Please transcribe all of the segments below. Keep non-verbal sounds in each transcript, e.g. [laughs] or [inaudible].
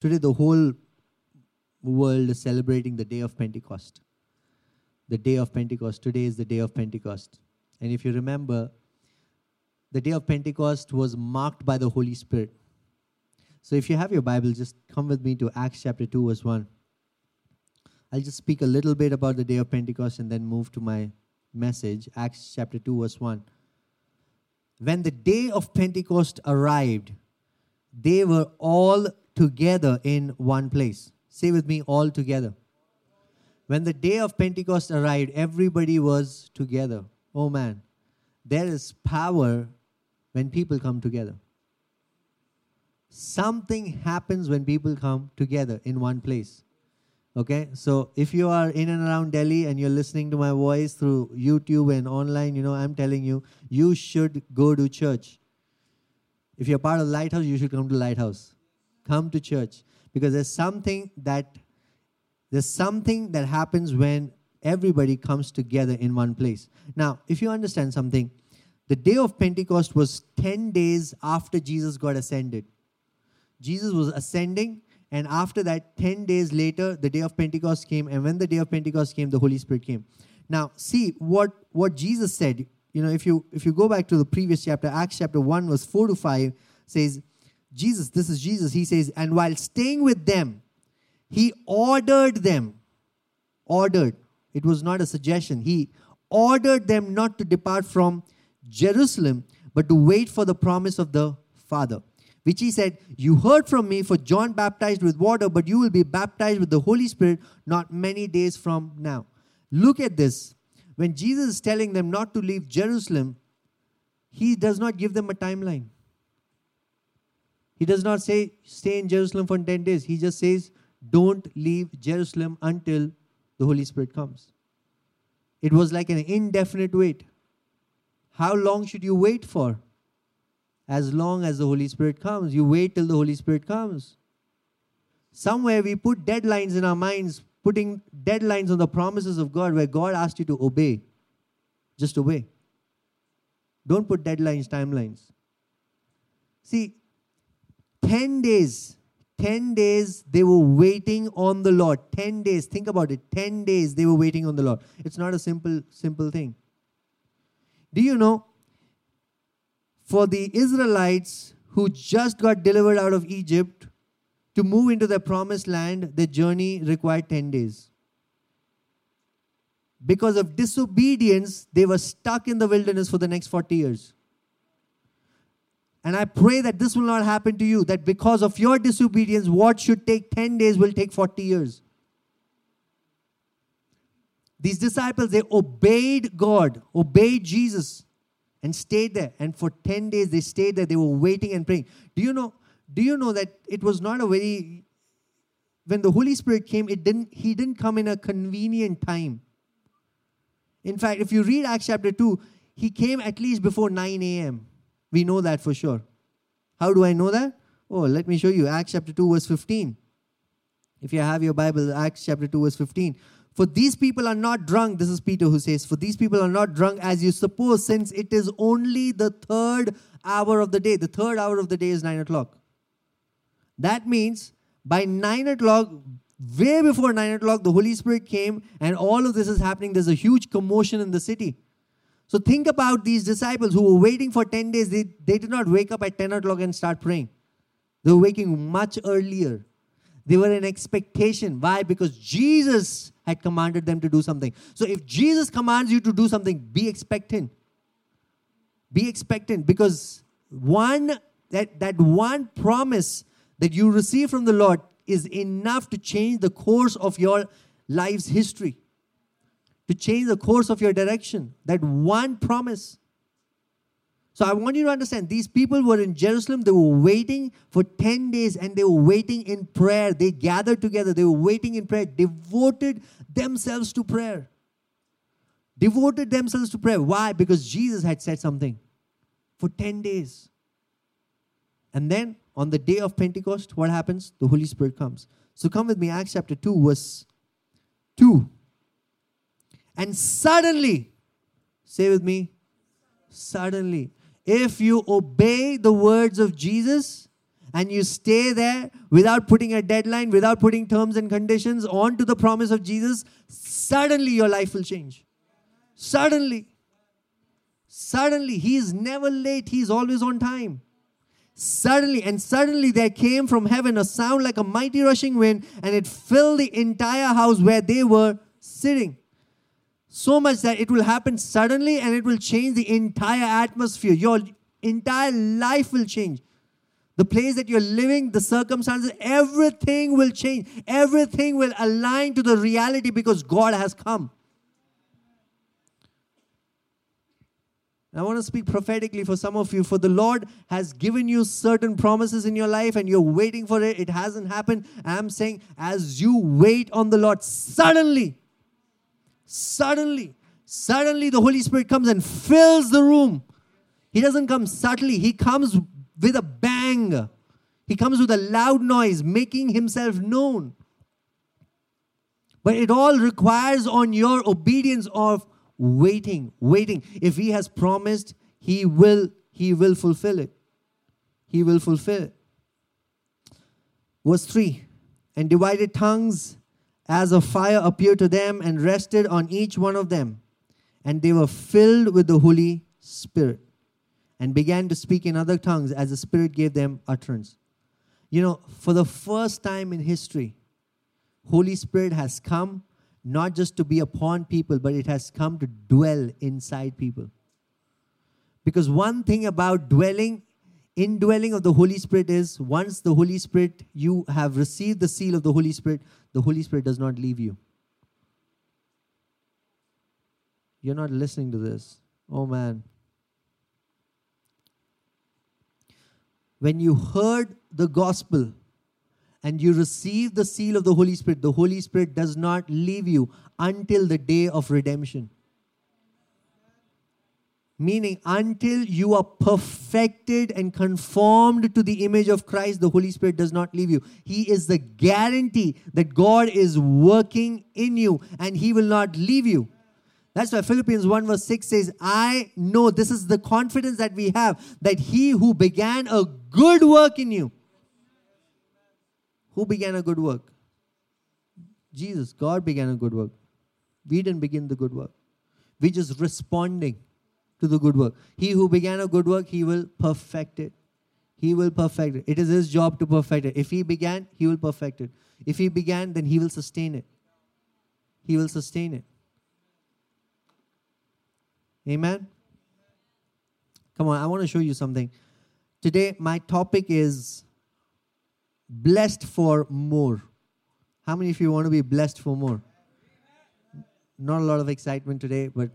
Today, the whole world is celebrating the day of Pentecost. The day of Pentecost. Today is the day of Pentecost. And if you remember, the day of Pentecost was marked by the Holy Spirit. So if you have your Bible, just come with me to Acts chapter 2, verse 1. I'll just speak a little bit about the day of Pentecost and then move to my message. Acts chapter 2, verse 1. When the day of Pentecost arrived, they were all together in one place. Say with me, all together. When the day of Pentecost arrived, everybody was together. Oh man, there is power when people come together. Something happens when people come together in one place. Okay, so if you are in and around Delhi and you're listening to my voice through YouTube and online, you know, I'm telling you, you should go to church. If you're part of Lighthouse, you should come to Lighthouse. Come to church because there's something that there's something that happens when everybody comes together in one place. Now, if you understand something, the day of Pentecost was 10 days after Jesus got ascended. Jesus was ascending and after that, 10 days later, the day of Pentecost came. And when the day of Pentecost came, the Holy Spirit came. Now, see what, what Jesus said. You know, if you if you go back to the previous chapter, Acts chapter 1, verse 4 to 5, says, Jesus, this is Jesus, he says, and while staying with them, he ordered them, ordered, it was not a suggestion, he ordered them not to depart from Jerusalem, but to wait for the promise of the Father which he said, You heard from me, for John baptized with water, but you will be baptized with the Holy Spirit not many days from now. Look at this. When Jesus is telling them not to leave Jerusalem, he does not give them a timeline. He does not say, Stay in Jerusalem for 10 days. He just says, Don't leave Jerusalem until the Holy Spirit comes. It was like an indefinite wait. How long should you wait for? as long as the Holy Spirit comes. You wait till the Holy Spirit comes. Somewhere we put deadlines in our minds, putting deadlines on the promises of God where God asked you to obey. Just obey. Don't put deadlines, timelines. See, 10 days, 10 days they were waiting on the Lord. 10 days, think about it. 10 days they were waiting on the Lord. It's not a simple, simple thing. Do you know for the Israelites who just got delivered out of Egypt to move into the promised land, the journey required 10 days. Because of disobedience, they were stuck in the wilderness for the next 40 years. And I pray that this will not happen to you, that because of your disobedience, what should take 10 days will take 40 years. These disciples, they obeyed God, obeyed Jesus and stayed there. And for 10 days they stayed there. They were waiting and praying. Do you know? Do you know that it was not a very when the Holy Spirit came, it didn't he didn't come in a convenient time. In fact, if you read Acts chapter 2, he came at least before 9 a.m. We know that for sure. How do I know that? Oh, let me show you. Acts chapter 2, verse 15. If you have your Bible, Acts chapter 2, verse 15. For these people are not drunk, this is Peter who says, For these people are not drunk as you suppose, since it is only the third hour of the day. The third hour of the day is 9 o'clock. That means by 9 o'clock, way before 9 o'clock, the Holy Spirit came and all of this is happening. There's a huge commotion in the city. So think about these disciples who were waiting for 10 days. They, they did not wake up at 10 o'clock and start praying. They were waking much earlier. They were in expectation. Why? Because Jesus had commanded them to do something. So if Jesus commands you to do something, be expectant. Be expectant because one that that one promise that you receive from the Lord is enough to change the course of your life's history. To change the course of your direction. That one promise. So I want you to understand these people were in Jerusalem. They were waiting for 10 days and they were waiting in prayer. They gathered together. They were waiting in prayer, devoted themselves to prayer. Devoted themselves to prayer. Why? Because Jesus had said something for 10 days. And then on the day of Pentecost, what happens? The Holy Spirit comes. So come with me, Acts chapter 2, verse 2. And suddenly, say with me, suddenly, if you obey the words of Jesus and you stay there without putting a deadline, without putting terms and conditions onto the promise of Jesus, suddenly your life will change. Suddenly. Suddenly. He is never late, He is always on time. Suddenly, and suddenly there came from heaven a sound like a mighty rushing wind, and it filled the entire house where they were sitting. So much that it will happen suddenly and it will change the entire atmosphere. Your entire life will change. The place that you're living, the circumstances, everything will change. Everything will align to the reality because God has come. I want to speak prophetically for some of you. For the Lord has given you certain promises in your life and you're waiting for it. It hasn't happened. I'm saying, as you wait on the Lord, suddenly, suddenly, suddenly the Holy Spirit comes and fills the room. He doesn't come subtly, He comes with a bang. He comes with a loud noise, making Himself known. But it all requires on your obedience of waiting, waiting. If he has promised, he will he will fulfill it. He will fulfill it. Verse 3 And divided tongues as a fire appeared to them and rested on each one of them. And they were filled with the Holy Spirit and began to speak in other tongues as the Spirit gave them utterance. You know, for the first time in history, Holy Spirit has come not just to be upon people, but it has come to dwell inside people. Because one thing about dwelling, indwelling of the Holy Spirit is once the Holy Spirit, you have received the seal of the Holy Spirit, the Holy Spirit does not leave you. You're not listening to this. Oh man. When you heard the gospel, and you receive the seal of the Holy Spirit, the Holy Spirit does not leave you until the day of redemption. Meaning, until you are perfected and conformed to the image of Christ, the Holy Spirit does not leave you. He is the guarantee that God is working in you and He will not leave you. That's why Philippians 1 verse 6 says, I know this is the confidence that we have that He who began a good work in you who began a good work? Jesus. God began a good work. We didn't begin the good work. We're just responding to the good work. He who began a good work, he will perfect it. He will perfect it. It is his job to perfect it. If he began, he will perfect it. If he began, then he will sustain it. He will sustain it. Amen. Come on, I want to show you something. Today, my topic is blessed for more. How many of you want to be blessed for more? Not a lot of excitement today, but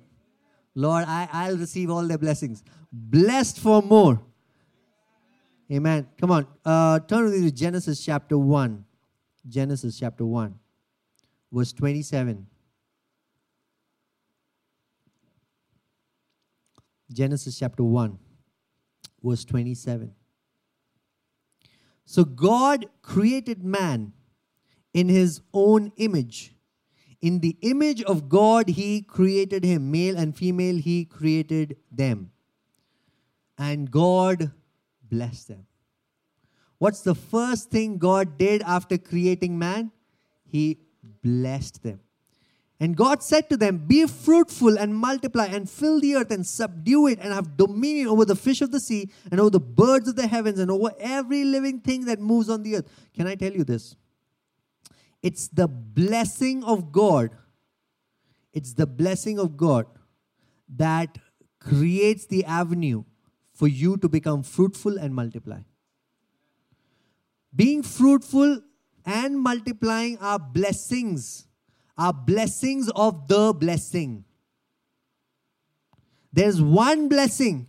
Lord, I, I'll receive all the blessings. Blessed for more. Amen. Come on. Uh, turn with me to Genesis chapter 1. Genesis chapter 1, verse 27. Genesis chapter 1, verse 27. So God created man in his own image. In the image of God, he created him. Male and female, he created them. And God blessed them. What's the first thing God did after creating man? He blessed them. And God said to them, Be fruitful and multiply and fill the earth and subdue it and have dominion over the fish of the sea and over the birds of the heavens and over every living thing that moves on the earth. Can I tell you this? It's the blessing of God. It's the blessing of God that creates the avenue for you to become fruitful and multiply. Being fruitful and multiplying are blessings are blessings of the blessing. There's one blessing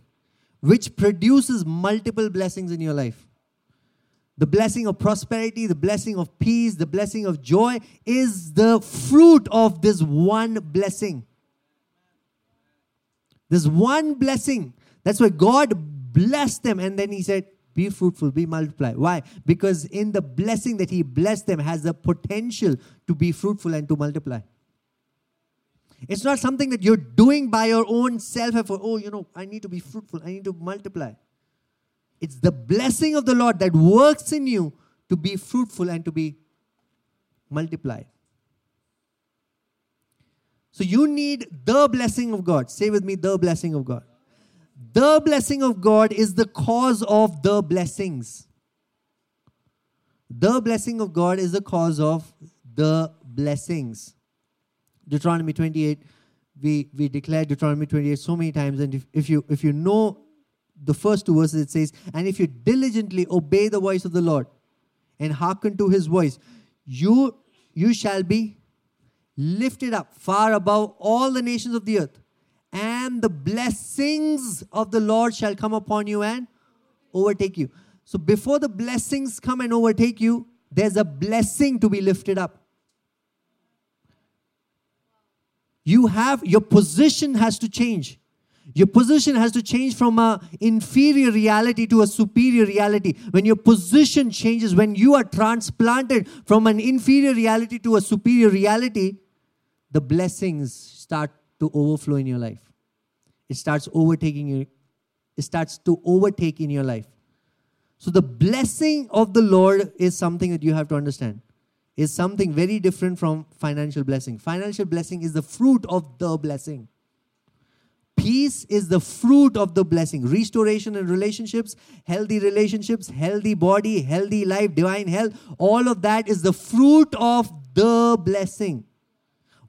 which produces multiple blessings in your life. The blessing of prosperity, the blessing of peace, the blessing of joy is the fruit of this one blessing. This one blessing. That's why God blessed them and then He said, be fruitful, be multiply. Why? Because in the blessing that He blessed them has the potential to be fruitful and to multiply. It's not something that you're doing by your own self effort. Oh, you know, I need to be fruitful, I need to multiply. It's the blessing of the Lord that works in you to be fruitful and to be multiplied. So you need the blessing of God. Say with me, the blessing of God. The blessing of God is the cause of the blessings. The blessing of God is the cause of the blessings. Deuteronomy 28, we, we declare Deuteronomy 28 so many times, and if, if you if you know the first two verses, it says, And if you diligently obey the voice of the Lord and hearken to his voice, you you shall be lifted up far above all the nations of the earth, and the blessings of the Lord shall come upon you and overtake you. So before the blessings come and overtake you, there's a blessing to be lifted up. You have your position has to change. Your position has to change from a inferior reality to a superior reality. When your position changes, when you are transplanted from an inferior reality to a superior reality, the blessings start to overflow in your life. It starts overtaking you. It starts to overtake in your life. So the blessing of the Lord is something that you have to understand. Is something very different from financial blessing. Financial blessing is the fruit of the blessing. Peace is the fruit of the blessing. Restoration and relationships, healthy relationships, healthy body, healthy life, divine health, all of that is the fruit of the blessing.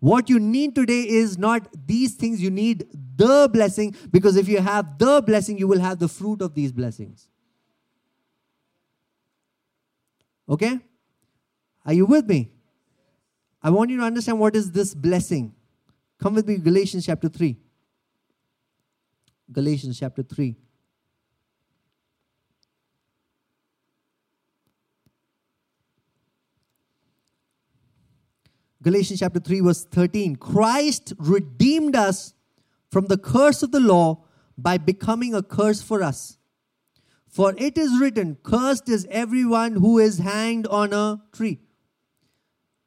What you need today is not these things, you need the blessing because if you have the blessing, you will have the fruit of these blessings. Okay? Are you with me? I want you to understand what is this blessing. Come with me, Galatians chapter 3. Galatians chapter 3. Galatians chapter 3, verse 13. Christ redeemed us from the curse of the law by becoming a curse for us. For it is written, Cursed is everyone who is hanged on a tree.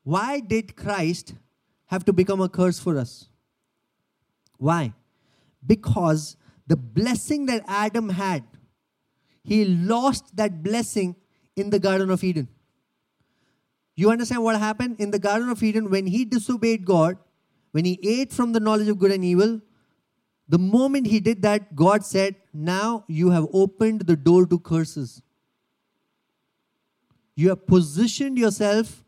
Why did Christ have to become a curse for us? Why? Because the blessing that Adam had, he lost that blessing in the Garden of Eden. You understand what happened? In the Garden of Eden, when he disobeyed God, when he ate from the knowledge of good and evil, the moment he did that, God said, Now you have opened the door to curses. You have positioned yourself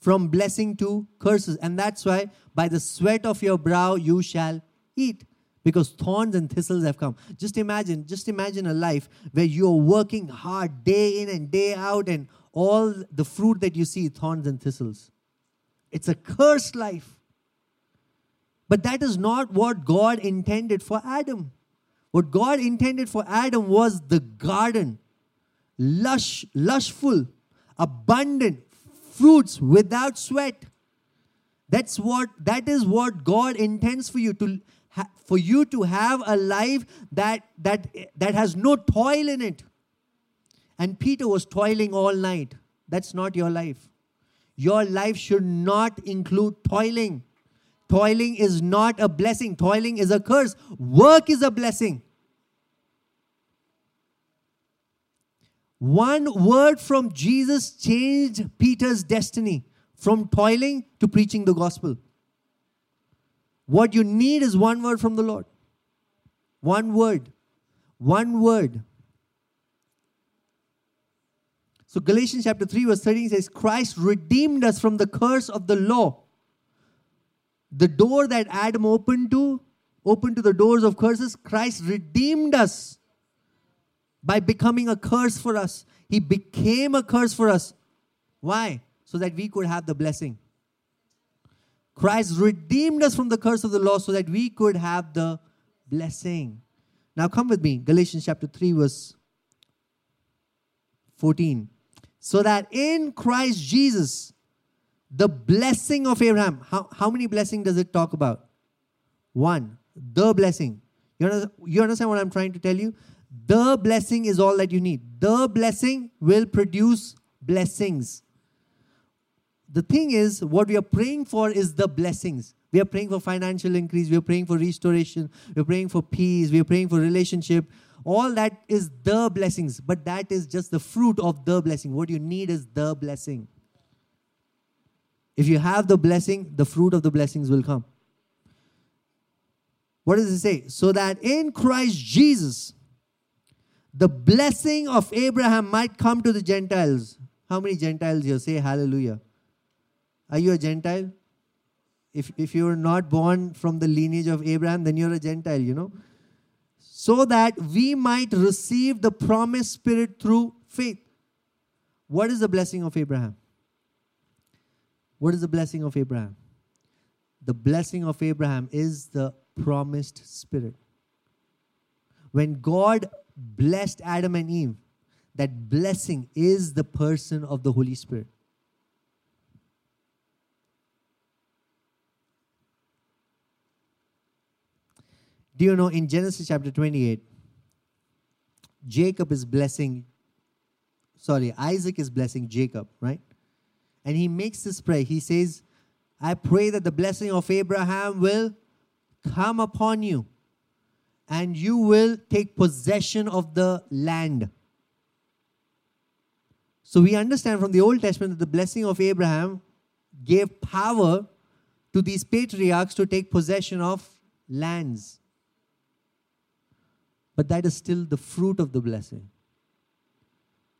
from blessing to curses. And that's why by the sweat of your brow you shall eat because thorns and thistles have come. Just imagine, just imagine a life where you're working hard day in and day out, and all the fruit that you see, thorns and thistles. It's a cursed life. But that is not what God intended for Adam. What God intended for Adam was the garden, lush, lushful, abundant fruits without sweat. That's what that is what God intends for you to for you to have a life that, that, that has no toil in it. And Peter was toiling all night. That's not your life. Your life should not include toiling. Toiling is not a blessing, toiling is a curse. Work is a blessing. One word from Jesus changed Peter's destiny from toiling to preaching the gospel. What you need is one word from the Lord. One word. One word. So Galatians chapter 3, verse 13 says, Christ redeemed us from the curse of the law. The door that Adam opened to, opened to the doors of curses, Christ redeemed us by becoming a curse for us. He became a curse for us. Why? So that we could have the blessing. Christ redeemed us from the curse of the law so that we could have the blessing. Now come with me, Galatians chapter 3, verse 14. So that in Christ Jesus, the blessing of Abraham, how, how many blessings does it talk about? One, the blessing. You understand, you understand what I'm trying to tell you? The blessing is all that you need. The blessing will produce blessings the thing is, what we are praying for is the blessings. We are praying for financial increase. We are praying for restoration. We are praying for peace. We are praying for relationship. All that is the blessings, but that is just the fruit of the blessing. What you need is the blessing. If you have the blessing, the fruit of the blessings will come. What does it say? So that in Christ Jesus, the blessing of Abraham might come to the Gentiles. How many Gentiles here say hallelujah? Are you a Gentile? If, if you're not born from the lineage of Abraham, then you're a Gentile, you know? So that we might receive the promised Spirit through faith. What is the blessing of Abraham? What is the blessing of Abraham? The blessing of Abraham is the promised Spirit. When God blessed Adam and Eve, that blessing is the person of the Holy Spirit. Do you know in Genesis chapter 28, Jacob is blessing, sorry, Isaac is blessing Jacob, right? And he makes this prayer. He says, I pray that the blessing of Abraham will come upon you and you will take possession of the land. So we understand from the Old Testament that the blessing of Abraham gave power to these patriarchs to take possession of lands. But that is still the fruit of the blessing.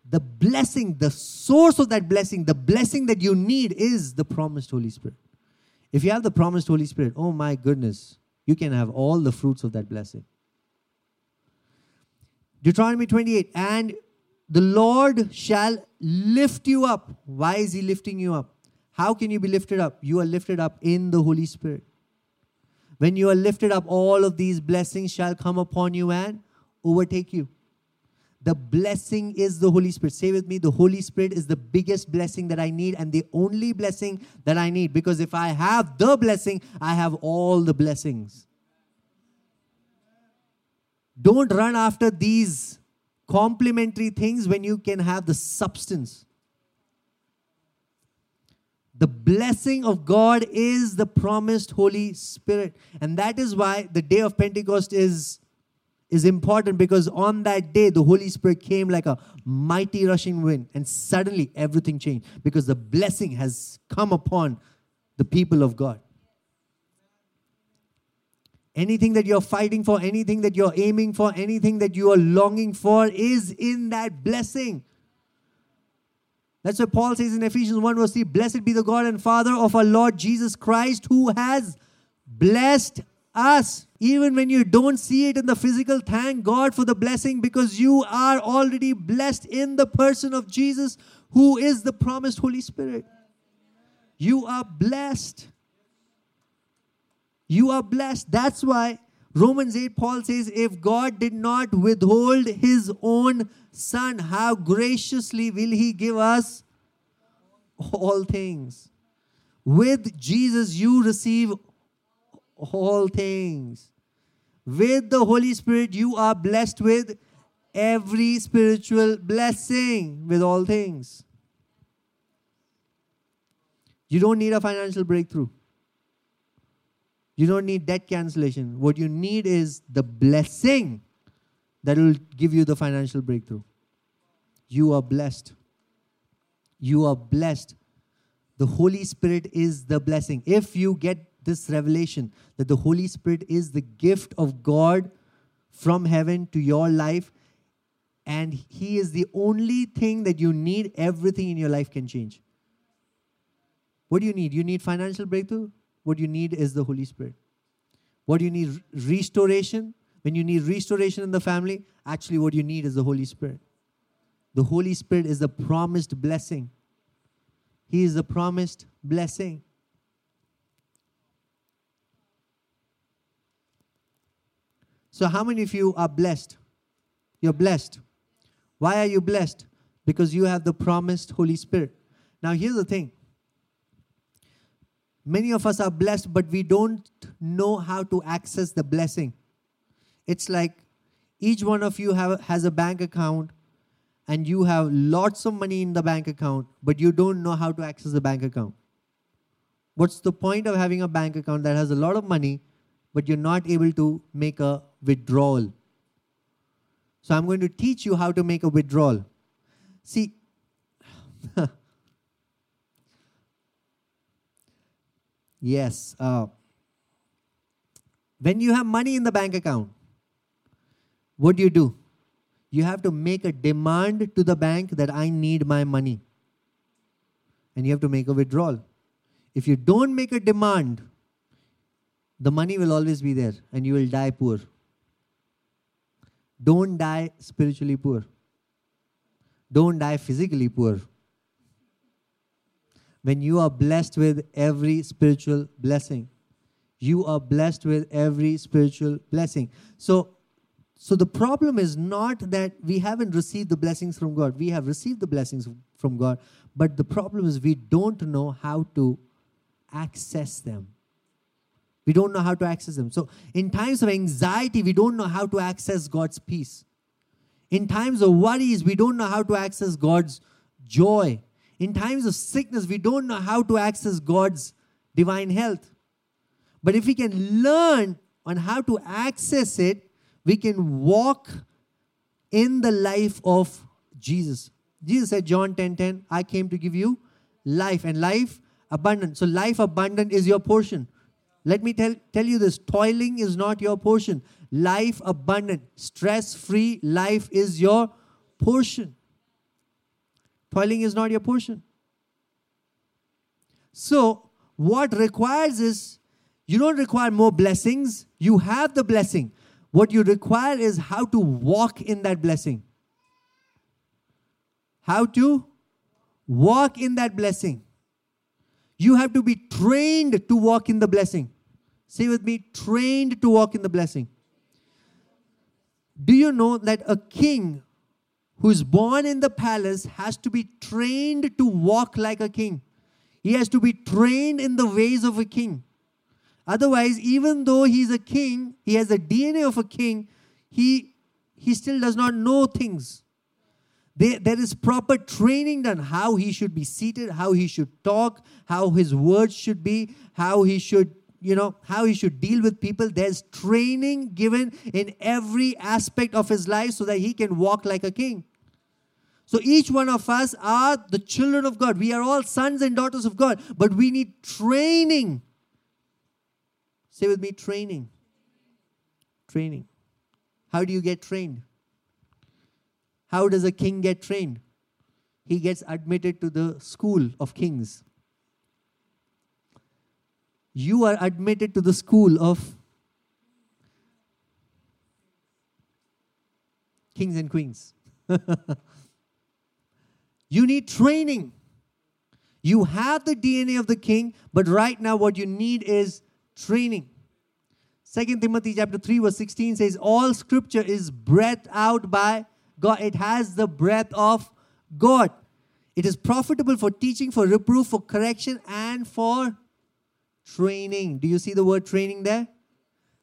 The blessing, the source of that blessing, the blessing that you need is the promised Holy Spirit. If you have the promised Holy Spirit, oh my goodness, you can have all the fruits of that blessing. Deuteronomy 28 and the Lord shall lift you up. Why is He lifting you up? How can you be lifted up? You are lifted up in the Holy Spirit. When you are lifted up, all of these blessings shall come upon you and overtake you. The blessing is the Holy Spirit. Say with me, the Holy Spirit is the biggest blessing that I need and the only blessing that I need. Because if I have the blessing, I have all the blessings. Don't run after these complementary things when you can have the substance. The blessing of God is the promised Holy Spirit. And that is why the day of Pentecost is is important because on that day the Holy Spirit came like a mighty rushing wind and suddenly everything changed because the blessing has come upon the people of God. Anything that you're fighting for, anything that you're aiming for, anything that you are longing for is in that blessing. That's what Paul says in Ephesians 1 verse 3 Blessed be the God and Father of our Lord Jesus Christ, who has blessed us. Even when you don't see it in the physical, thank God for the blessing because you are already blessed in the person of Jesus, who is the promised Holy Spirit. You are blessed. You are blessed. That's why Romans 8, Paul says, If God did not withhold his own son, how graciously will he give us all things? With Jesus, you receive all things. With the Holy Spirit, you are blessed with every spiritual blessing, with all things. You don't need a financial breakthrough. You don't need debt cancellation. What you need is the blessing that will give you the financial breakthrough. You are blessed. You are blessed. The Holy Spirit is the blessing. If you get this revelation that the Holy Spirit is the gift of God from heaven to your life, and He is the only thing that you need, everything in your life can change. What do you need? You need financial breakthrough? What you need is the Holy Spirit. What you need? Restoration. When you need restoration in the family, actually, what you need is the Holy Spirit. The Holy Spirit is the promised blessing. He is the promised blessing. So, how many of you are blessed? You're blessed. Why are you blessed? Because you have the promised Holy Spirit. Now, here's the thing many of us are blessed, but we don't know how to access the blessing. It's like each one of you have, has a bank account and you have lots of money in the bank account, but you don't know how to access the bank account. What's the point of having a bank account that has a lot of money, but you're not able to make a withdrawal? So I'm going to teach you how to make a withdrawal. See, [laughs] yes, uh, when you have money in the bank account, what do you do? You have to make a demand to the bank that I need my money. And you have to make a withdrawal. If you don't make a demand, the money will always be there and you will die poor. Don't die spiritually poor. Don't die physically poor. When you are blessed with every spiritual blessing, you are blessed with every spiritual blessing. So, so the problem is not that we haven't received the blessings from God. We have received the blessings from God, but the problem is we don't know how to access them. We don't know how to access them. So, in times of anxiety, we don't know how to access God's peace. In times of worries, we don't know how to access God's joy. In times of sickness, we don't know how to access God's divine health. But if we can learn on how to access it, we can walk in the life of Jesus. Jesus said, John 10 10, I came to give you life and life abundant. So, life abundant is your portion. Let me tell, tell you this toiling is not your portion. Life abundant, stress free life is your portion. Toiling is not your portion. So, what requires is you don't require more blessings, you have the blessing. What you require is how to walk in that blessing. How to walk in that blessing. You have to be trained to walk in the blessing. Say with me, trained to walk in the blessing. Do you know that a king who is born in the palace has to be trained to walk like a king? He has to be trained in the ways of a king. Otherwise, even though he's a king, he has the DNA of a king, he, he still does not know things. There, there is proper training done how he should be seated, how he should talk, how his words should be, how he should, you know, how he should deal with people. There's training given in every aspect of his life so that he can walk like a king. So each one of us are the children of God. We are all sons and daughters of God, but we need training. Say with me training. Training. How do you get trained? How does a king get trained? He gets admitted to the school of kings. You are admitted to the school of kings and queens. [laughs] you need training. You have the DNA of the king, but right now what you need is training. Second Timothy chapter 3 verse 16 says all scripture is breathed out by God. It has the breath of God. It is profitable for teaching, for reproof, for correction, and for training. Do you see the word training there?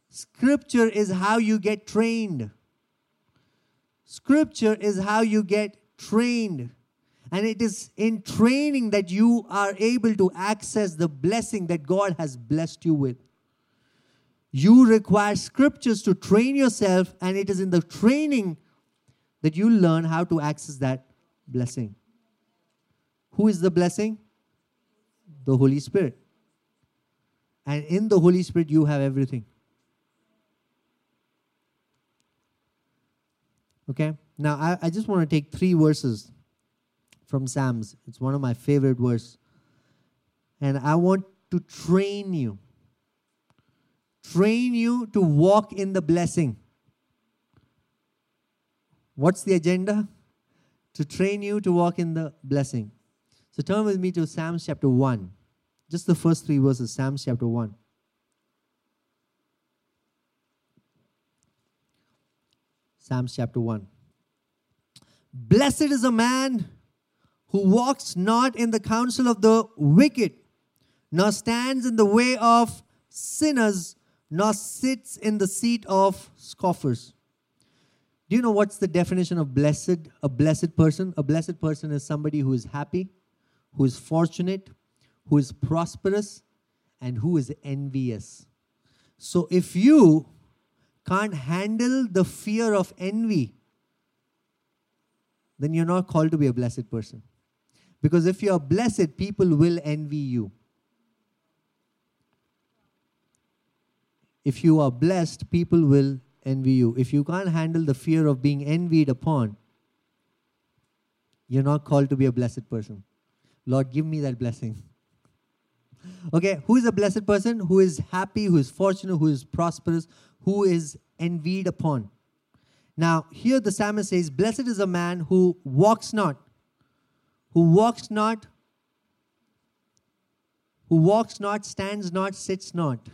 Scripture is how you get trained. Scripture is how you get trained. And it is in training that you are able to access the blessing that God has blessed you with. You require scriptures to train yourself, and it is in the training that you learn how to access that blessing. Who is the blessing? The Holy Spirit. And in the Holy Spirit, you have everything. Okay? Now, I, I just want to take three verses from Psalms. It's one of my favorite verses. And I want to train you. Train you to walk in the blessing. What's the agenda? To train you to walk in the blessing. So turn with me to Psalms chapter 1. Just the first three verses, Psalms chapter 1. Psalms chapter 1. Blessed is a man who walks not in the counsel of the wicked, nor stands in the way of sinners, nor sits in the seat of scoffers. Do you know what's the definition of blessed? A blessed person? A blessed person is somebody who is happy, who is fortunate, who is prosperous, and who is envious. So if you can't handle the fear of envy, then you're not called to be a blessed person. Because if you're blessed, people will envy you. If you are blessed, people will envy you. If you can't handle the fear of being envied upon, you're not called to be a blessed person. Lord, give me that blessing. Okay, who is a blessed person? Who is happy, who is fortunate, who is prosperous, who is envied upon. Now, here the psalmist says, Blessed is a man who walks not, who walks not, who walks not, stands not, sits not.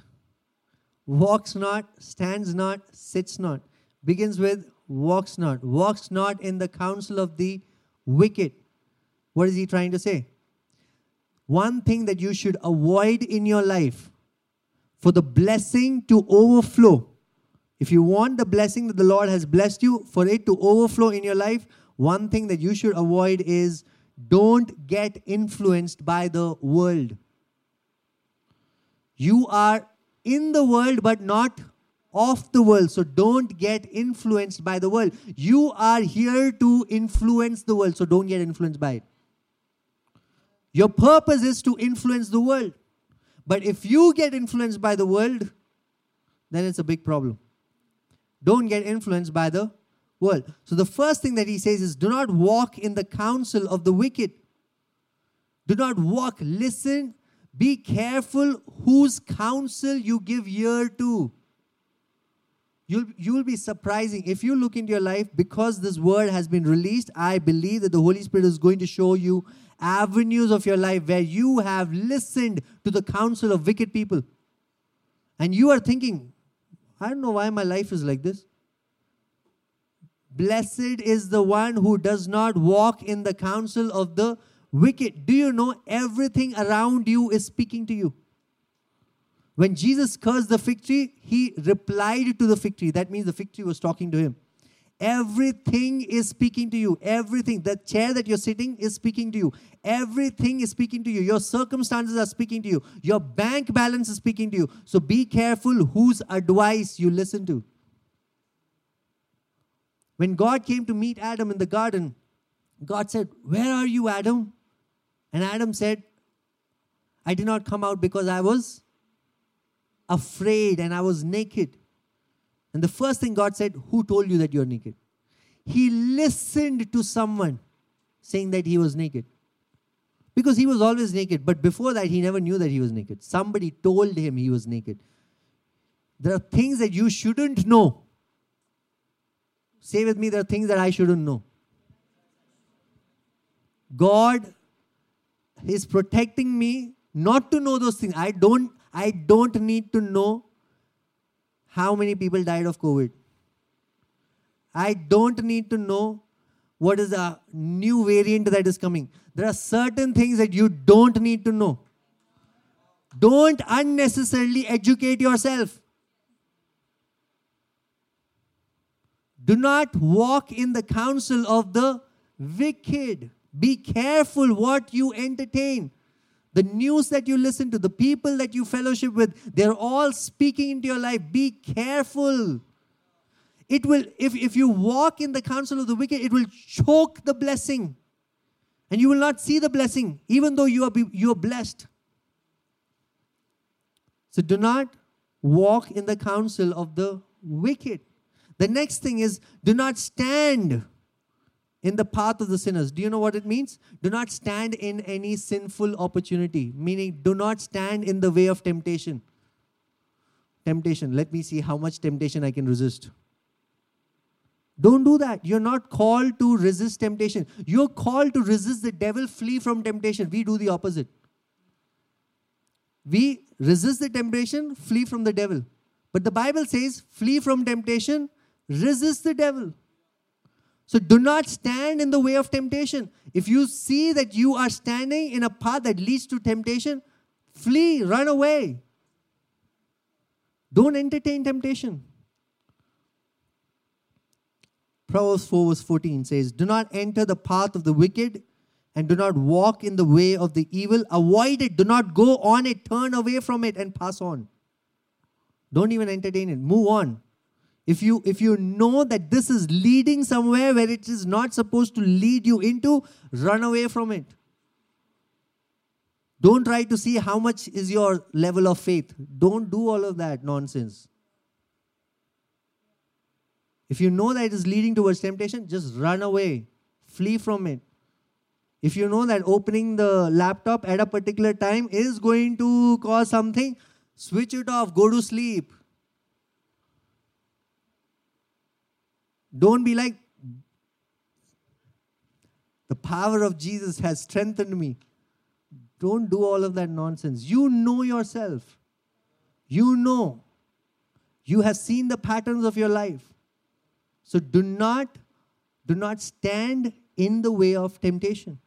Walks not, stands not, sits not. Begins with walks not. Walks not in the counsel of the wicked. What is he trying to say? One thing that you should avoid in your life for the blessing to overflow. If you want the blessing that the Lord has blessed you, for it to overflow in your life, one thing that you should avoid is don't get influenced by the world. You are in the world, but not of the world. So don't get influenced by the world. You are here to influence the world, so don't get influenced by it. Your purpose is to influence the world. But if you get influenced by the world, then it's a big problem. Don't get influenced by the world. So the first thing that he says is do not walk in the counsel of the wicked. Do not walk, listen, be careful whose counsel you give ear to. You'll, you will be surprising. If you look into your life, because this word has been released, I believe that the Holy Spirit is going to show you avenues of your life where you have listened to the counsel of wicked people. And you are thinking, I don't know why my life is like this. Blessed is the one who does not walk in the counsel of the wicked. Do you know everything around you is speaking to you? When Jesus cursed the fig tree, he replied to the fig tree. That means the fig tree was talking to him. Everything is speaking to you. Everything. The chair that you're sitting is speaking to you. Everything is speaking to you. Your circumstances are speaking to you. Your bank balance is speaking to you. So be careful whose advice you listen to. When God came to meet Adam in the garden, God said, Where are you, Adam? And Adam said, I did not come out because I was afraid and I was naked. And the first thing God said, Who told you that you're naked? He listened to someone saying that he was naked. Because he was always naked. But before that, he never knew that he was naked. Somebody told him he was naked. There are things that you shouldn't know. Say with me, there are things that I shouldn't know. God is protecting me not to know those things. I don't I don't need to know how many people died of COVID. I don't need to know what is a new variant that is coming. There are certain things that you don't need to know. Don't unnecessarily educate yourself. Do not walk in the counsel of the wicked. Be careful what you entertain. The news that you listen to, the people that you fellowship with, they're all speaking into your life. Be careful. It will, if, if you walk in the counsel of the wicked, it will choke the blessing. And you will not see the blessing, even though you are, you are blessed. So do not walk in the counsel of the wicked. The next thing is do not stand in the path of the sinners. Do you know what it means? Do not stand in any sinful opportunity, meaning do not stand in the way of temptation. Temptation. Let me see how much temptation I can resist. Don't do that. You're not called to resist temptation. You're called to resist the devil, flee from temptation. We do the opposite. We resist the temptation, flee from the devil. But the Bible says, flee from temptation, resist the devil. So do not stand in the way of temptation. If you see that you are standing in a path that leads to temptation, flee, run away. Don't entertain temptation. Proverbs 4 verse 14 says, Do not enter the path of the wicked, and do not walk in the way of the evil. Avoid it. Do not go on it. Turn away from it and pass on. Don't even entertain it. Move on. If you if you know that this is leading somewhere where it is not supposed to lead you into, run away from it. Don't try to see how much is your level of faith. Don't do all of that nonsense. If you know that it is leading towards temptation, just run away. Flee from it. If you know that opening the laptop at a particular time is going to cause something, switch it off, go to sleep. Don't be like, the power of Jesus has strengthened me. Don't do all of that nonsense. You know yourself. You know. You have seen the patterns of your life. So do not do not stand in the way of temptation.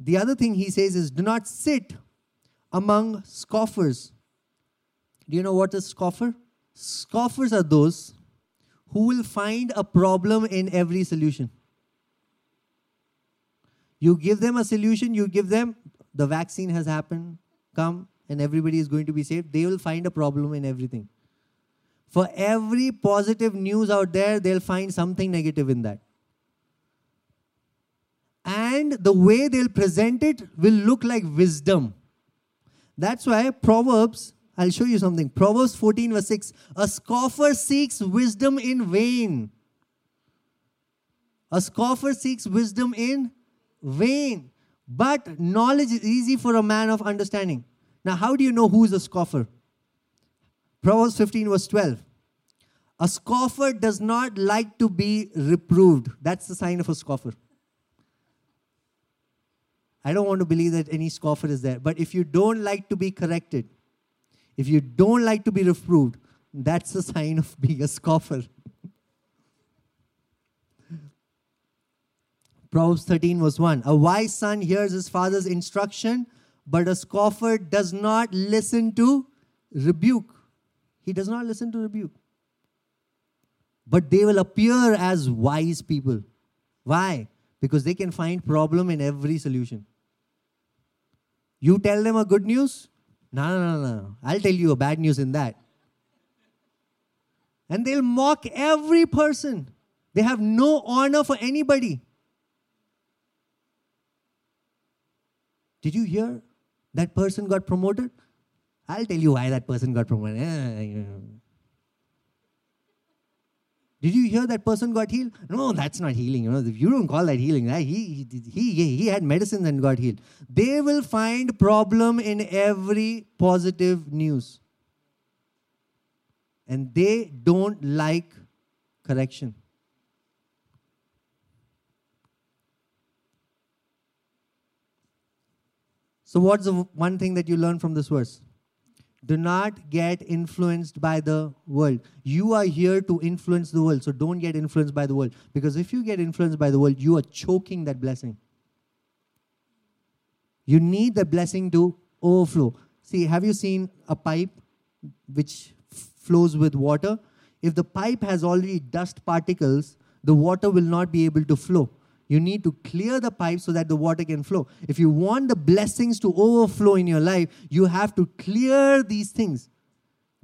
The other thing he says is do not sit among scoffers. Do you know what is scoffer? Scoffers are those who will find a problem in every solution. You give them a solution, you give them the vaccine has happened, come and everybody is going to be saved. They will find a problem in everything. For every positive news out there, they'll find something negative in that. And the way they'll present it will look like wisdom. That's why Proverbs, I'll show you something. Proverbs 14, verse 6 A scoffer seeks wisdom in vain. A scoffer seeks wisdom in vain. But knowledge is easy for a man of understanding. Now, how do you know who is a scoffer? Proverbs 15, verse 12. A scoffer does not like to be reproved. That's the sign of a scoffer. I don't want to believe that any scoffer is there. But if you don't like to be corrected, if you don't like to be reproved, that's a sign of being a scoffer. Proverbs 13, verse 1. A wise son hears his father's instruction, but a scoffer does not listen to rebuke. He does not listen to rebuke. But they will appear as wise people. Why? Because they can find problem in every solution. You tell them a good news? No, no, no, no. I'll tell you a bad news in that. And they'll mock every person. They have no honor for anybody. Did you hear that person got promoted? I'll tell you why that person got promoted. Eh, Did you hear that person got healed? No, that's not healing. You know, you don't call that healing. He, he, he, he had medicines and got healed. They will find problem in every positive news. And they don't like correction. So, what's the one thing that you learn from this verse? Do not get influenced by the world. You are here to influence the world, so don't get influenced by the world. Because if you get influenced by the world, you are choking that blessing. You need the blessing to overflow. See, have you seen a pipe which flows with water? If the pipe has already dust particles, the water will not be able to flow. You need to clear the pipe so that the water can flow. If you want the blessings to overflow in your life, you have to clear these things.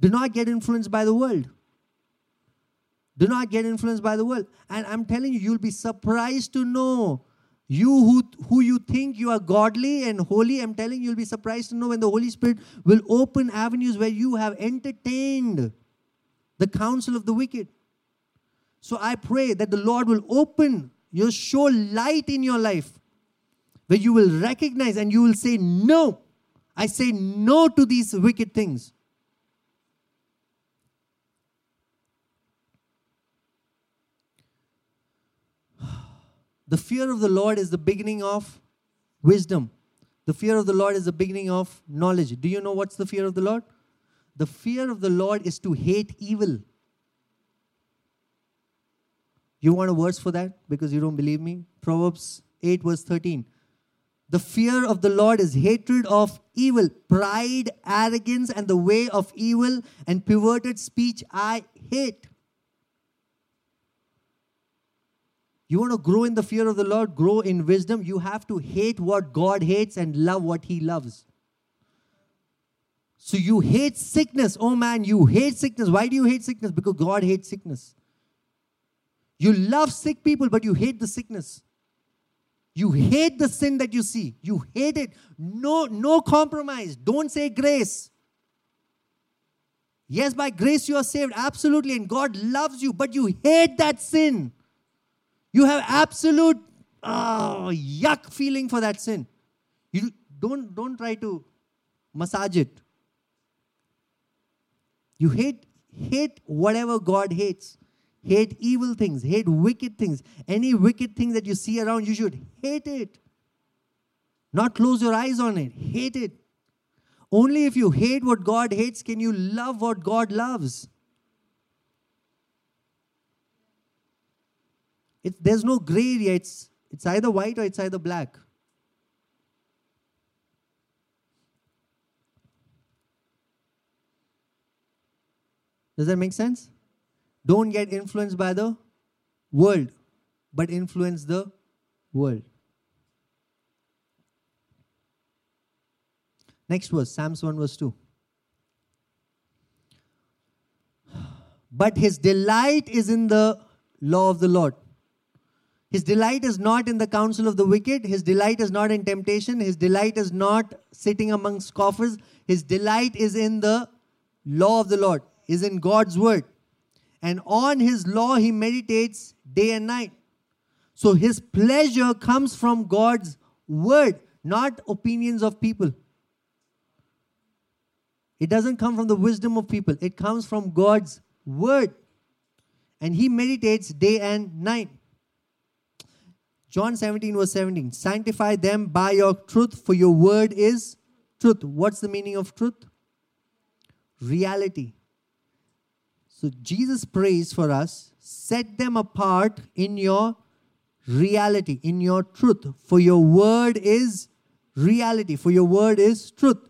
Do not get influenced by the world. Do not get influenced by the world. And I'm telling you, you'll be surprised to know you who, who you think you are godly and holy, I'm telling you, you'll be surprised to know when the Holy Spirit will open avenues where you have entertained the counsel of the wicked. So I pray that the Lord will open You'll show light in your life where you will recognize and you will say, No, I say no to these wicked things. [sighs] The fear of the Lord is the beginning of wisdom. The fear of the Lord is the beginning of knowledge. Do you know what's the fear of the Lord? The fear of the Lord is to hate evil. You want a verse for that because you don't believe me? Proverbs 8, verse 13. The fear of the Lord is hatred of evil, pride, arrogance, and the way of evil and perverted speech I hate. You want to grow in the fear of the Lord, grow in wisdom, you have to hate what God hates and love what He loves. So you hate sickness. Oh man, you hate sickness. Why do you hate sickness? Because God hates sickness. You love sick people, but you hate the sickness. You hate the sin that you see. You hate it. No, no compromise. Don't say grace. Yes, by grace you are saved, absolutely, and God loves you, but you hate that sin. You have absolute oh, yuck feeling for that sin. You don't don't try to massage it. You hate hate whatever God hates. Hate evil things, hate wicked things. Any wicked thing that you see around, you should hate it. Not close your eyes on it. Hate it. Only if you hate what God hates can you love what God loves. There's no gray area. It's, it's either white or it's either black. Does that make sense? Don't get influenced by the world, but influence the world. Next verse, Psalms 1, verse 2. But his delight is in the law of the Lord. His delight is not in the counsel of the wicked. His delight is not in temptation. His delight is not sitting among scoffers. His delight is in the law of the Lord, is in God's word and on his law he meditates day and night. So his pleasure comes from God's word, not opinions of people. It doesn't come from the wisdom of people, it comes from God's word. And he meditates day and night. John 17, verse 17 Sanctify them by your truth, for your word is truth. What's the meaning of truth? Reality. So Jesus prays for us set them apart in your reality, in your truth. For your word is reality, for your word is truth.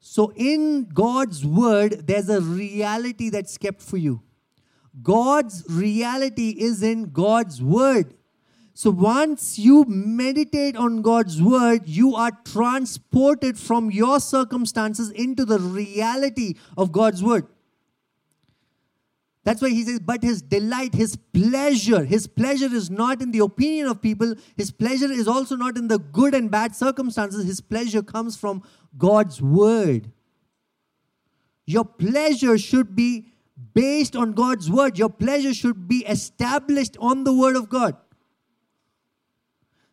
So in God's word, there's a reality that's kept for you. God's reality is in God's word. So once you meditate on God's word, you are transported from your circumstances into the reality of God's word. That's why he says, but his delight, his pleasure, his pleasure is not in the opinion of people. His pleasure is also not in the good and bad circumstances. His pleasure comes from God's word. Your pleasure should be based on God's word. Your pleasure should be established on the word of God.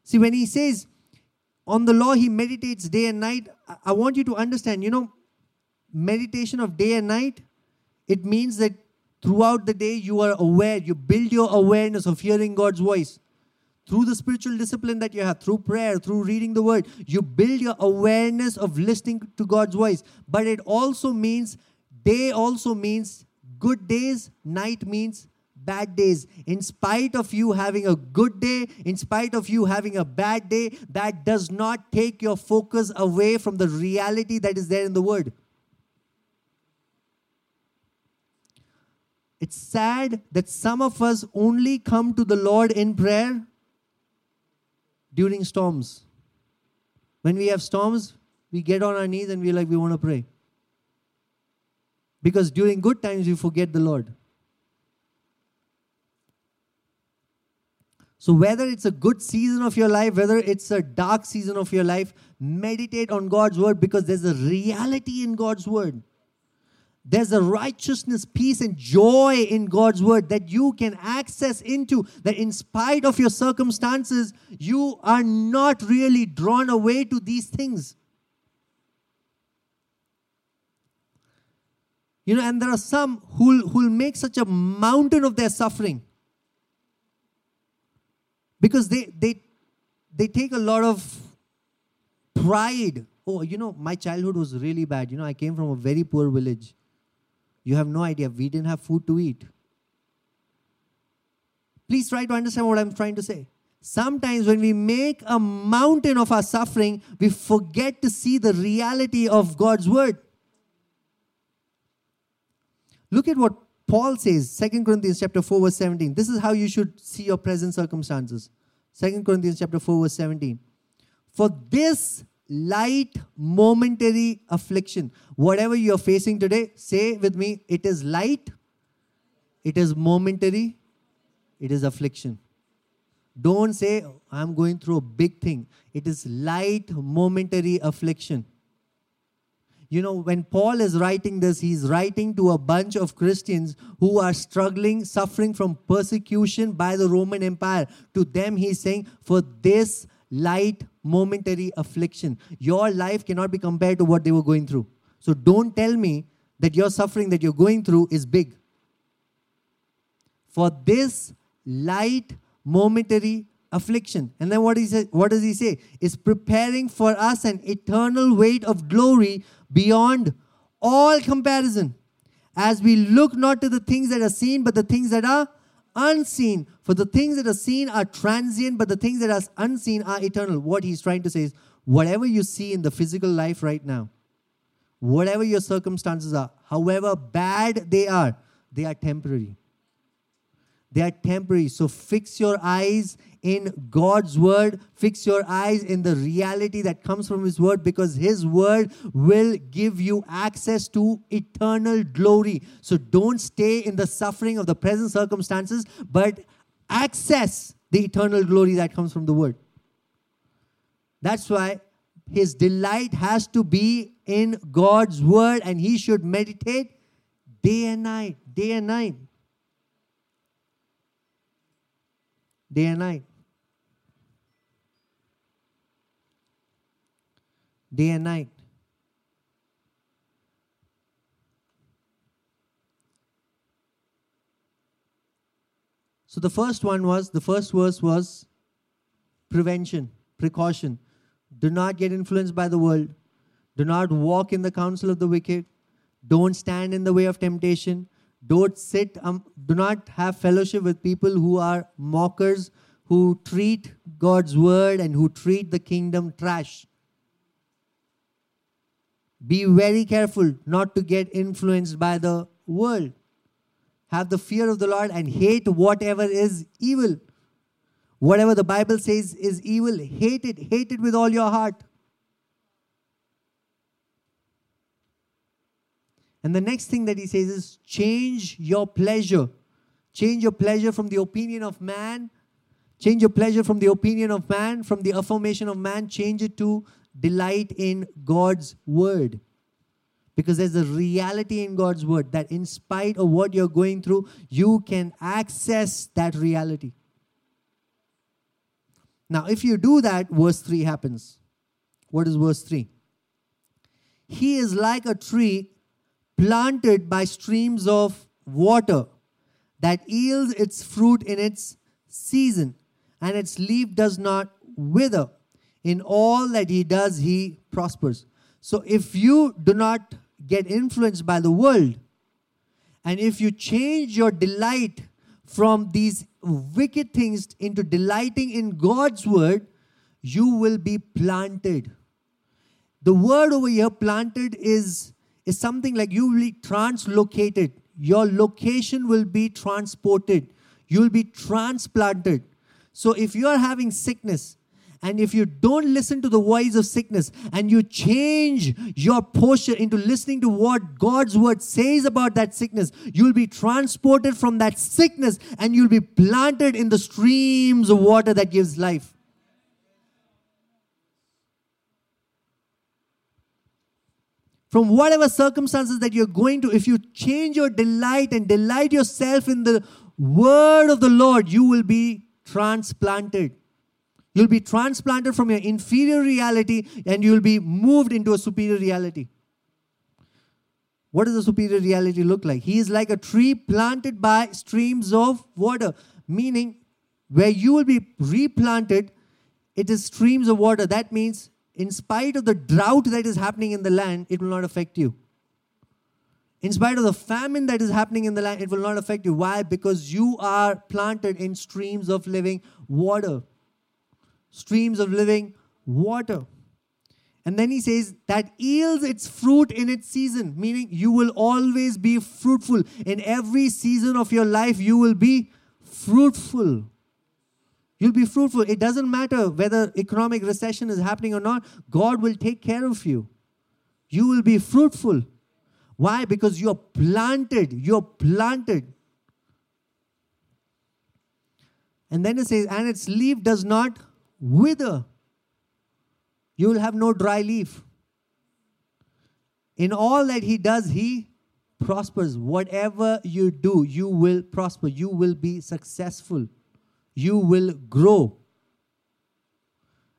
See, when he says, on the law he meditates day and night, I want you to understand, you know, meditation of day and night, it means that Throughout the day, you are aware, you build your awareness of hearing God's voice. Through the spiritual discipline that you have, through prayer, through reading the word, you build your awareness of listening to God's voice. But it also means, day also means good days, night means bad days. In spite of you having a good day, in spite of you having a bad day, that does not take your focus away from the reality that is there in the Word. It's sad that some of us only come to the Lord in prayer during storms. When we have storms, we get on our knees and we're like, we want to pray. Because during good times, we forget the Lord. So, whether it's a good season of your life, whether it's a dark season of your life, meditate on God's word because there's a reality in God's word. There's a righteousness, peace, and joy in God's word that you can access into. That in spite of your circumstances, you are not really drawn away to these things. You know, and there are some who'll, who'll make such a mountain of their suffering because they, they, they take a lot of pride. Oh, you know, my childhood was really bad. You know, I came from a very poor village. You have no idea. We didn't have food to eat. Please try to understand what I'm trying to say. Sometimes when we make a mountain of our suffering, we forget to see the reality of God's word. Look at what Paul says, 2 Corinthians chapter 4, verse 17. This is how you should see your present circumstances. 2 Corinthians chapter 4, verse 17. For this light momentary affliction, whatever you're facing today, say with me, it is light, it is momentary, it is affliction. Don't say, I'm going through a big thing. It is light, momentary affliction. You know, when Paul is writing this, he's writing to a bunch of Christians who are struggling, suffering from persecution by the Roman Empire. To them, he's saying, For this light, momentary affliction, your life cannot be compared to what they were going through. So don't tell me that your suffering that you're going through is big. For this light, momentary affliction. And then what, he say, what does he say? Is preparing for us an eternal weight of glory beyond all comparison. As we look not to the things that are seen, but the things that are unseen. For the things that are seen are transient, but the things that are unseen are eternal. What he's trying to say is whatever you see in the physical life right now, whatever your circumstances are, however bad they are, they are temporary. They are temporary. So fix your eyes in God's word. Fix your eyes in the reality that comes from His word because His word will give you access to eternal glory. So don't stay in the suffering of the present circumstances, but access the eternal glory that comes from the word. That's why his delight has to be in God's word and he should meditate day and night, day and night. Day and night. Day and night. So the first one was, the first verse was prevention, precaution. Do not get influenced by the world. Do not walk in the counsel of the wicked. Don't stand in the way of temptation. Don't sit, um, do not have fellowship with people who are mockers, who treat God's word and who treat the kingdom trash. Be very careful not to get influenced by the world. Have the fear of the Lord and hate whatever is evil. Whatever the Bible says is evil, hate it. Hate it with all your heart. And the next thing that he says is change your pleasure. Change your pleasure from the opinion of man. Change your pleasure from the opinion of man, from the affirmation of man. Change it to delight in God's word. Because there's a reality in God's word that, in spite of what you're going through, you can access that reality. Now, if you do that, verse 3 happens. What is verse 3? He is like a tree planted by streams of water that yields its fruit in its season, and its leaf does not wither. In all that he does, he prospers. So if you do not get influenced by the world, and if you change your delight from these wicked things into delighting in God's word, you will be planted. The word over here, planted, is is something like you will be translocated. Your location will be transported. You will be transplanted. So if you are having sickness, and if you don't listen to the voice of sickness and you change your posture into listening to what God's word says about that sickness, you'll be transported from that sickness and you'll be planted in the streams of water that gives life. From whatever circumstances that you're going to, if you change your delight and delight yourself in the word of the Lord, you will be transplanted. You'll be transplanted from your inferior reality and you'll be moved into a superior reality. What does a superior reality look like? He is like a tree planted by streams of water, meaning where you will be replanted, it is streams of water. That means in spite of the drought that is happening in the land, it will not affect you. In spite of the famine that is happening in the land, it will not affect you. Why? Because you are planted in streams of living water. Streams of living water. And then he says that yields its fruit in its season, meaning you will always be fruitful. In every season of your life, you will be fruitful. You'll be fruitful. It doesn't matter whether economic recession is happening or not, God will take care of you. You will be fruitful. Why? Because you're planted. You're planted. And then it says, and its leaf does not wither. You will have no dry leaf. In all that he does, he prospers. Whatever you do, you will prosper. You will be successful. You will grow.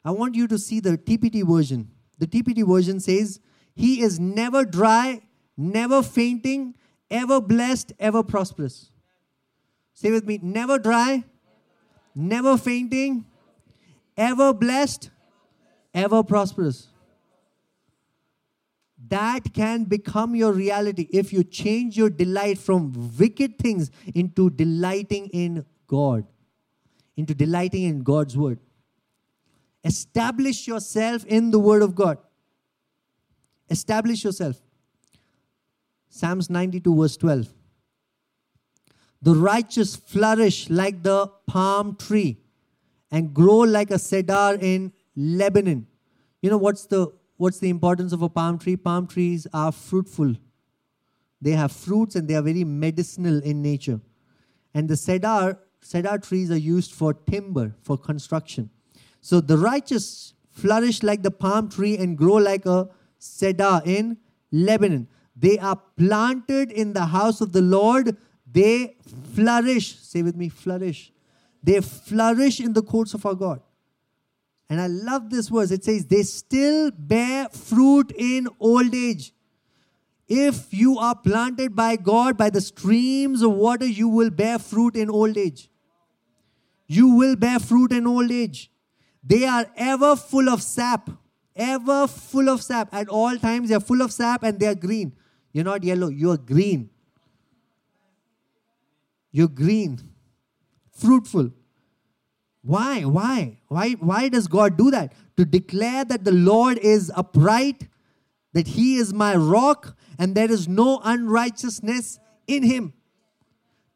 I want you to see the TPT version. The TPT version says, He is never dry, never fainting, ever blessed, ever prosperous. Say with me, never dry, never fainting, ever blessed, ever prosperous. That can become your reality if you change your delight from wicked things into delighting in God, into delighting in God's word. Establish yourself in the word of God. Establish yourself. Psalms 92, verse 12. The righteous flourish like the palm tree and grow like a cedar in Lebanon. You know what's the what's the importance of a palm tree? Palm trees are fruitful. They have fruits and they are very medicinal in nature. And the cedar cedar trees are used for timber, for construction. So the righteous flourish like the palm tree and grow like a cedar in Lebanon. They are planted in the house of the Lord. They flourish. Say with me, flourish. They flourish in the courts of our God. And I love this verse. It says, They still bear fruit in old age. If you are planted by God, by the streams of water, you will bear fruit in old age. You will bear fruit in old age. They are ever full of sap, ever full of sap. At all times, they are full of sap and they are green. You're not yellow, you're green. You're green, fruitful. Why? Why? Why? Why does God do that? To declare that the Lord is upright, that He is my rock, and there is no unrighteousness in Him.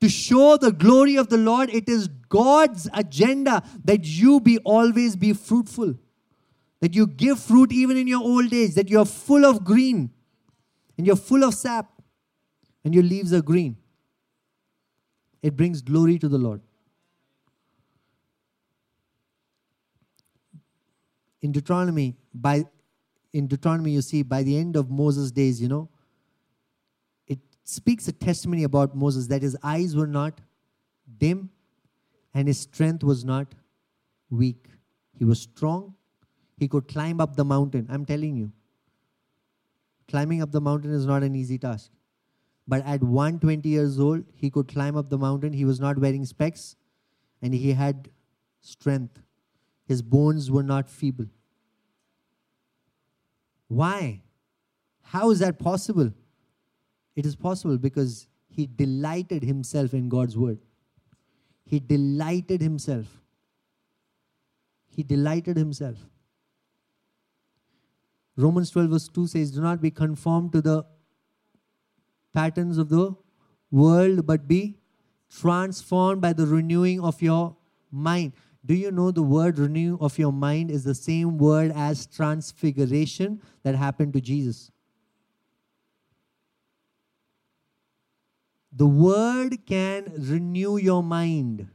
To show the glory of the Lord, it is God's agenda that you be always be fruitful, that you give fruit even in your old age, that you are full of green, and you're full of sap, and your leaves are green. It brings glory to the Lord. in Deuteronomy, by in Deuteronomy, you see by the end of Moses' days, you know, it speaks a testimony about Moses that his eyes were not dim and his strength was not weak. He was strong. He could climb up the mountain. I'm telling you. Climbing up the mountain is not an easy task. But at 120 years old, he could climb up the mountain. He was not wearing specs and he had strength. His bones were not feeble. Why? How is that possible? It is possible because he delighted himself in God's word. He delighted himself. He delighted himself. Romans 12, verse 2 says, Do not be conformed to the patterns of the world, but be transformed by the renewing of your mind. Do you know the word renew of your mind is the same word as transfiguration that happened to Jesus? The word can renew your mind.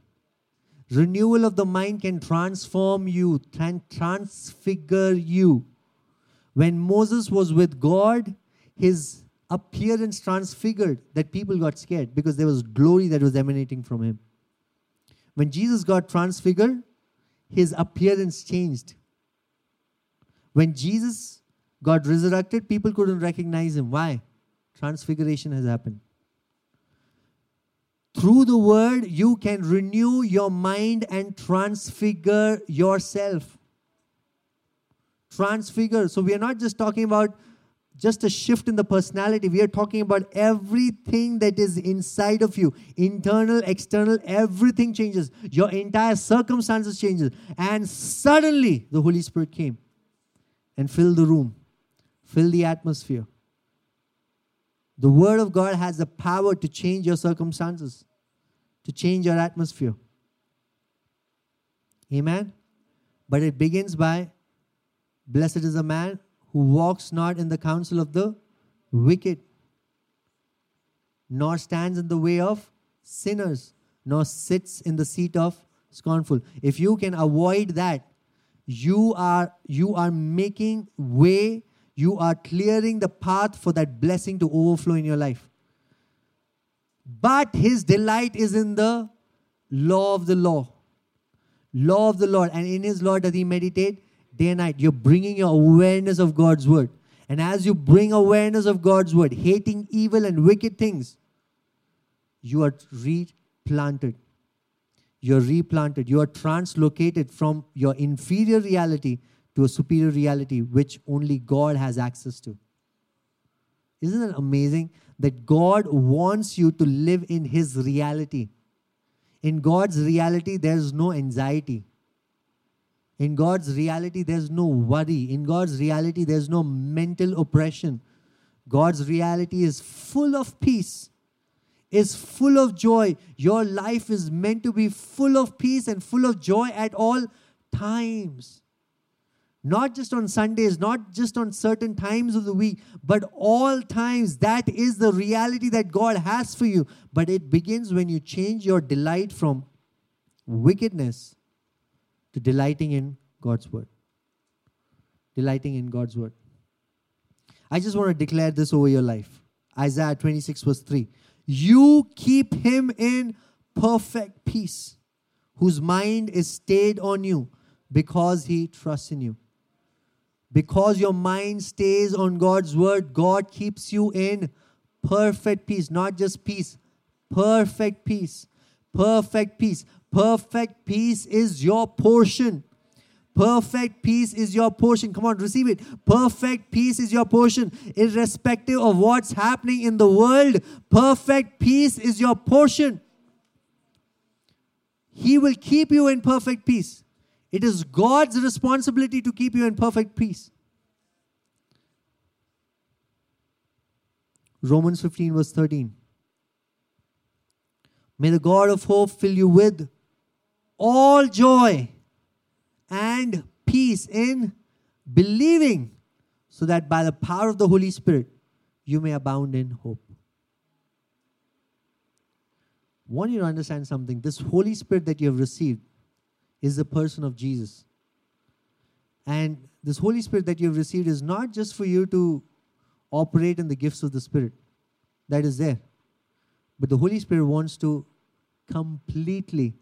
Renewal of the mind can transform you, can transfigure you. When Moses was with God, his appearance transfigured that people got scared because there was glory that was emanating from him. When Jesus got transfigured, his appearance changed. When Jesus got resurrected, people couldn't recognize him. Why? Transfiguration has happened. Through the word, you can renew your mind and transfigure yourself. Transfigure. So, we are not just talking about just a shift in the personality. We are talking about everything that is inside of you internal, external, everything changes. Your entire circumstances changes. And suddenly the Holy Spirit came and filled the room, filled the atmosphere. The Word of God has the power to change your circumstances, to change your atmosphere. Amen? But it begins by Blessed is the man who walks not in the counsel of the wicked, nor stands in the way of sinners, nor sits in the seat of scornful. If you can avoid that, you are you are making way, you are clearing the path for that blessing to overflow in your life. But his delight is in the law of the law. Law of the Lord. And in his law does he meditate day and night. You're bringing your awareness of God's word. And as you bring awareness of God's word, hating evil and wicked things, you are replanted. You're replanted. You are translocated from your inferior reality to a superior reality which only God has access to. Isn't it amazing that God wants you to live in His reality? In God's reality, there's no anxiety. In God's reality, there's no worry. In God's reality, there's no mental oppression. God's reality is full of peace, is full of joy. Your life is meant to be full of peace and full of joy at all times. Not just on Sundays, not just on certain times of the week, but all times. That is the reality that God has for you. But it begins when you change your delight from wickedness to delighting in God's word. Delighting in God's word. I just want to declare this over your life. Isaiah 26, verse 3. You keep him in perfect peace, whose mind is stayed on you because he trusts in you. Because your mind stays on God's word, God keeps you in perfect peace. Not just peace, perfect peace. Perfect peace. Perfect peace is your portion. Perfect peace is your portion. Come on, receive it. Perfect peace is your portion. Irrespective of what's happening in the world, perfect peace is your portion. He will keep you in perfect peace. It is God's responsibility to keep you in perfect peace. Romans 15, verse 13. May the God of hope fill you with all joy and peace in believing, so that by the power of the Holy Spirit you may abound in hope. I want you to understand something. This Holy Spirit that you have received is the person of Jesus. And this Holy Spirit that you have received is not just for you to operate in the gifts of the Spirit, that is there. But the Holy Spirit wants to completely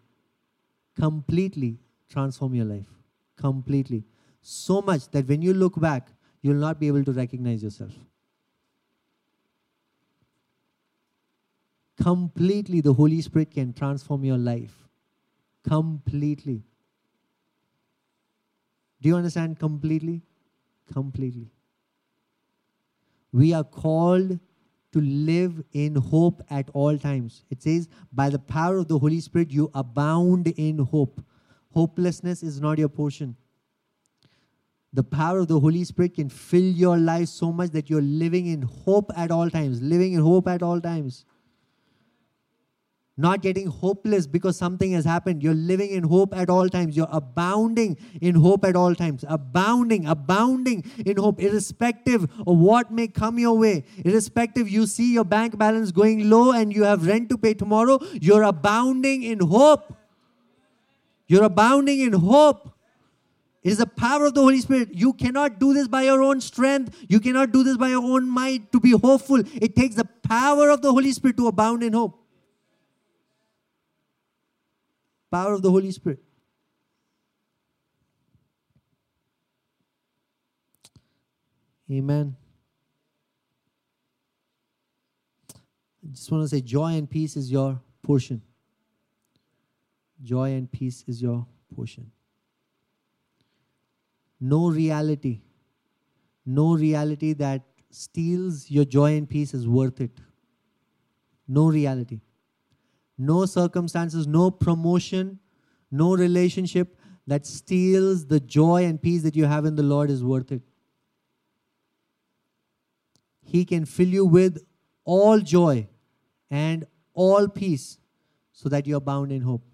completely transform your life. Completely. So much that when you look back, you'll not be able to recognize yourself. Completely, the Holy Spirit can transform your life. Completely. Do you understand completely? Completely. We are called to live in hope at all times. It says, by the power of the Holy Spirit, you abound in hope. Hopelessness is not your portion. The power of the Holy Spirit can fill your life so much that you're living in hope at all times, living in hope at all times not getting hopeless because something has happened. You're living in hope at all times. You're abounding in hope at all times. Abounding, abounding in hope, irrespective of what may come your way. Irrespective, you see your bank balance going low and you have rent to pay tomorrow. You're abounding in hope. You're abounding in hope. It is the power of the Holy Spirit. You cannot do this by your own strength. You cannot do this by your own might to be hopeful. It takes the power of the Holy Spirit to abound in hope. Power of the Holy Spirit. Amen. I just want to say joy and peace is your portion. Joy and peace is your portion. No reality, no reality that steals your joy and peace is worth it. No reality no circumstances, no promotion, no relationship that steals the joy and peace that you have in the Lord is worth it. He can fill you with all joy and all peace so that you're bound in hope.